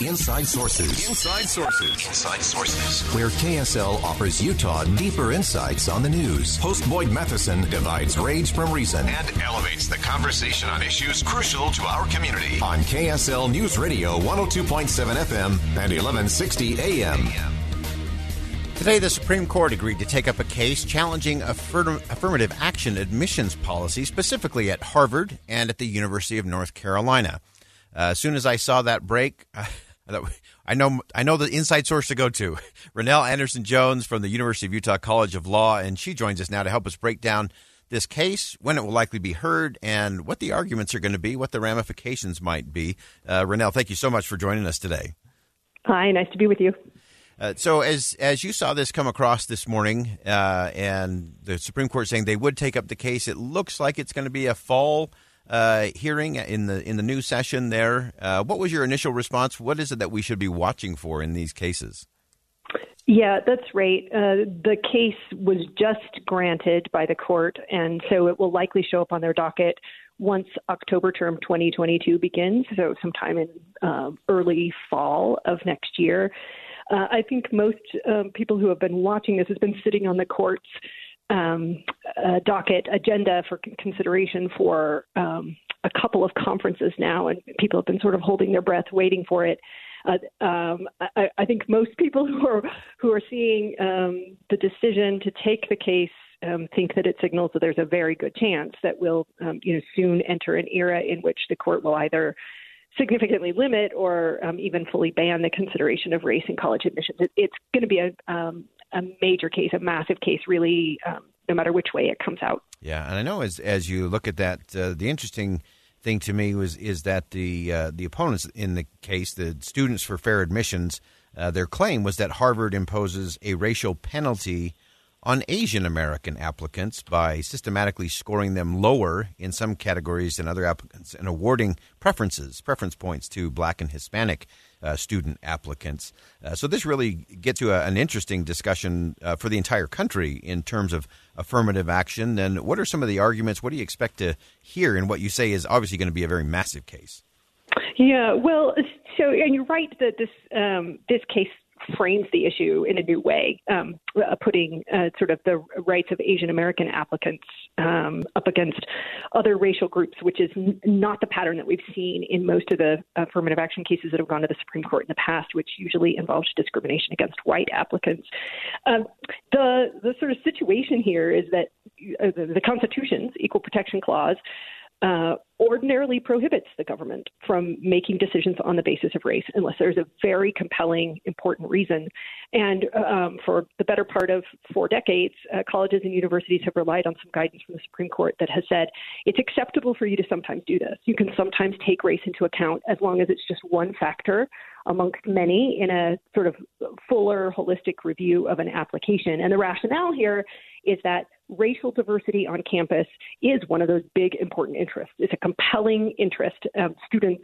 Inside Sources. Inside Sources. Inside Sources. Where KSL offers Utah deeper insights on the news. Host Boyd Matheson divides rage from reason and elevates the conversation on issues crucial to our community. On KSL News Radio 102.7 FM and 1160 AM. Today, the Supreme Court agreed to take up a case challenging affirm- affirmative action admissions policy, specifically at Harvard and at the University of North Carolina. Uh, as soon as I saw that break, I know I know the inside source to go to. RonNell Andersen Jones from the University of Utah College of Law, and she joins us now to help us break down this case, when it will likely be heard, and what the arguments are going to be, what the ramifications might be. Uh, thank you so much for joining us today. Hi, nice to be with you. Uh, so, as as you saw this come across this morning, uh, and the Supreme Court saying they would take up the case, it looks like it's going to be a fall uh, hearing in the in the new session there. Uh, what was your initial response? What is it that we should be watching for in these cases? Yeah, that's right. Uh, the case was just granted by the court, and so it will likely show up on their docket once October term 2022 begins, so sometime in um, early fall of next year. Uh, I think most um, people who have been watching this has been sitting on the court's um, docket agenda for consideration for um, a couple of conferences now, and people have been sort of holding their breath, waiting for it. Uh, um, I, I, think most people who are who are seeing um, the decision to take the case um, think that it signals that there's a very good chance that we'll, um, you know, soon enter an era in which the court will either significantly limit or um, even fully ban the consideration of race in college admissions. It, it's going to be a, um, a major case, a massive case, really, no matter which way it comes out. Yeah, and I know as as you look at that, uh, the interesting thing to me was is that the uh, the opponents in the case, the Students for Fair Admissions, uh, their claim was that Harvard imposes a racial penalty on Asian American applicants by systematically scoring them lower in some categories than other applicants and awarding preferences, preference points to black and Hispanic uh, student applicants. Uh, so this really gets to a, an interesting discussion uh, for the entire country in terms of affirmative action. And what are some of the arguments? What do you expect to hear in what you say is obviously going to be a very massive case? Yeah, well, so and you're right that this um, this case frames the issue in a new way, um, uh, putting uh, sort of the rights of Asian American applicants um, up against other racial groups, which is n- not the pattern that we've seen in most of the affirmative action cases that have gone to the Supreme Court in the past, which usually involves discrimination against white applicants. Um, the the sort of situation here is that uh, the, the Constitution's Equal Protection Clause uh, ordinarily prohibits the government from making decisions on the basis of race unless there's a very compelling, important reason. And um, for the better part of four decades, uh, colleges and universities have relied on some guidance from the Supreme Court that has said it's acceptable for you to sometimes do this. You can sometimes take race into account as long as it's just one factor amongst many in a sort of fuller, holistic review of an application. And the rationale here is that racial diversity on campus is one of those big, important interests. It's a compelling interest. Um, students,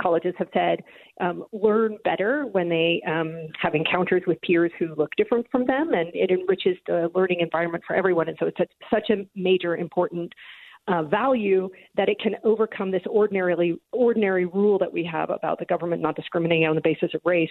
colleges have said, um, learn better when they um, have encounters with peers who look different from them, and it enriches the learning environment for everyone. And so it's such a major, important uh, value that it can overcome this ordinarily ordinary rule that we have about the government not discriminating on the basis of race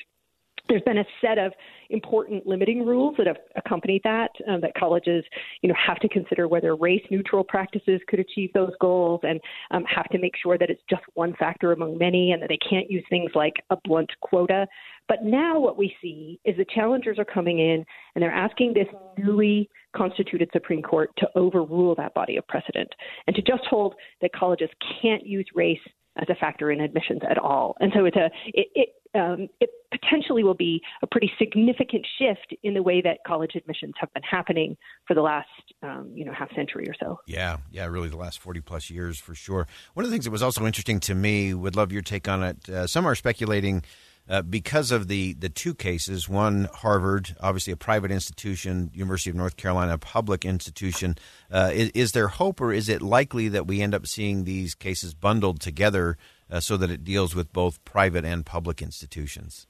there's been a set of important limiting rules that have accompanied that um, that colleges you know have to consider whether race neutral practices could achieve those goals and um, have to make sure that it's just one factor among many and that they can't use things like a blunt quota. But now what we see is the challengers are coming in and they're asking this newly constituted Supreme Court to overrule that body of precedent and to just hold that colleges can't use race as a factor in admissions at all. And so it's a it, it um, it potentially will be a pretty significant shift in the way that college admissions have been happening for the last um, you know half century or so. Yeah, yeah, really the last forty plus years for sure. One of the things that was also interesting to me, would love your take on it. Uh, some are speculating uh, because of the, the two cases, one Harvard, obviously a private institution, University of North Carolina, a public institution. Uh, is, is, there hope, or is it likely that we end up seeing these cases bundled together uh, so that it deals with both private and public institutions?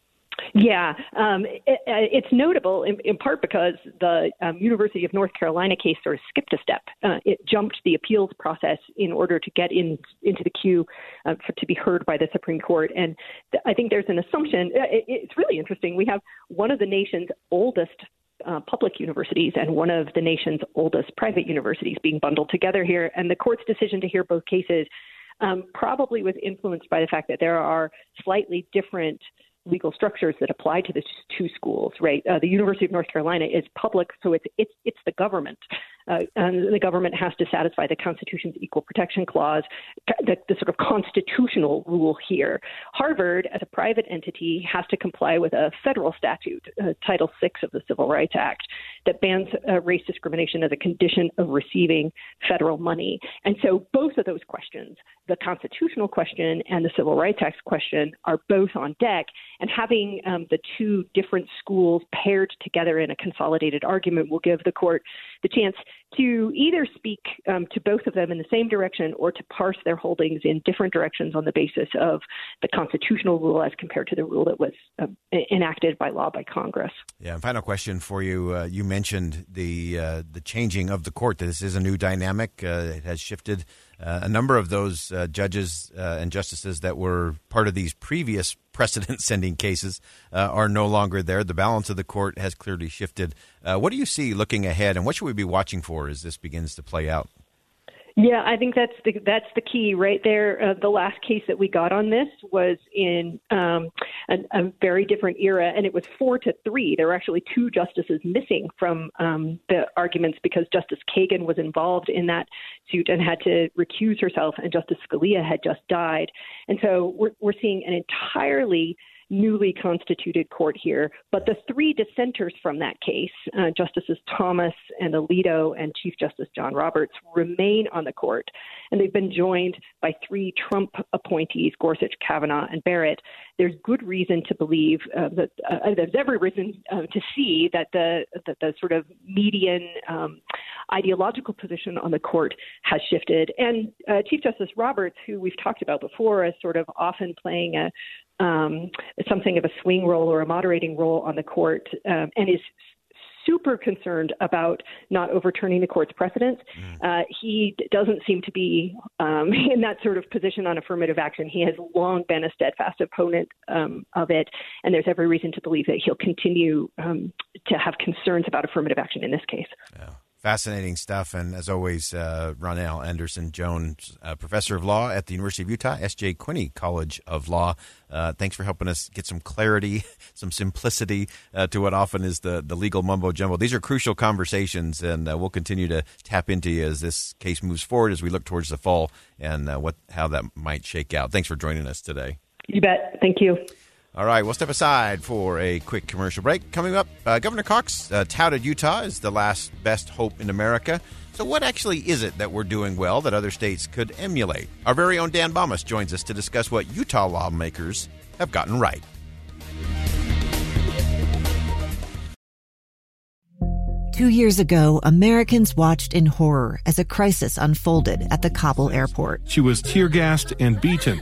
Yeah, um, it, it's notable in, in, part because the um, University of North Carolina case sort of skipped a step. Uh, it jumped the appeals process in order to get in into the queue uh, for, to be heard by the Supreme Court. And th- I think there's an assumption. Uh, it, it's really interesting. We have one of the nation's oldest uh, public universities and one of the nation's oldest private universities being bundled together here. And the court's decision to hear both cases um, probably was influenced by the fact that there are slightly different legal structures that apply to the two schools, right? Uh, the University of North Carolina is public, so it's it's it's the government uh, and the government has to satisfy the Constitution's Equal Protection Clause, the, the, sort of constitutional rule here. Harvard, as a private entity, has to comply with a federal statute, uh, Title VI of the Civil Rights Act, that bans uh, race discrimination as a condition of receiving federal money. And so both of those questions, the constitutional question and the Civil Rights Act question, are both on deck. And having um, the two different schools paired together in a consolidated argument will give the court the chance to either speak um, to both of them in the same direction or to parse their holdings in different directions on the basis of the constitutional rule as compared to the rule that was um, enacted by law by Congress. Yeah. And final question for you: uh, You mentioned the uh, the changing of the court. This is a new dynamic. Uh, it has shifted uh, a number of those uh, judges uh, and justices that were part of these previous precedent sending cases uh, are no longer there. The balance of the court has clearly shifted. Uh, what do you see looking ahead, and what should we be watching for as this begins to play out? Yeah, I think that's the that's the key right there. Uh, the last case that we got on this was in um, a, a, very different era, and it was four to three. There were actually two justices missing from um, the arguments because Justice Kagan was involved in that suit and had to recuse herself, and Justice Scalia had just died, and so we're we're seeing an entirely newly constituted court here. But the three dissenters from that case, uh, Justices Thomas and Alito and Chief Justice John Roberts, remain on the court. And they've been joined by three Trump appointees, Gorsuch, Kavanaugh, and Barrett. There's good reason to believe uh, that uh, there's every reason uh, to see that the, that the sort of median um, ideological position on the court has shifted. And uh, Chief Justice Roberts, who we've talked about before as sort of often playing a um, something of a swing role or a moderating role on the court, um, and is super concerned about not overturning the court's precedents. Mm. Uh, he doesn't seem to be um, in that sort of position on affirmative action. He has long been a steadfast opponent um, of it, and there's every reason to believe that he'll continue um, to have concerns about affirmative action in this case. Yeah. Fascinating stuff. And as always, uh, RonNell Andersen Jones, uh, professor of law at the University of Utah, S.J. Quinney College of Law. Uh, thanks for helping us get some clarity, some simplicity uh, to what often is the, the legal mumbo jumbo. These are crucial conversations, and uh, we'll continue to tap into you as this case moves forward as we look towards the fall and uh, what how that might shake out. Thanks for joining us today. You bet. Thank you. All right, we'll step aside for a quick commercial break. Coming up, uh, Governor Cox uh, touted Utah as the last best hope in America. So, what actually is it that we're doing well that other states could emulate? Our very own Dan Bammes joins us to discuss what Utah lawmakers have gotten right. Two years ago, Americans watched in horror as a crisis unfolded at the Kabul airport. She was tear gassed and beaten.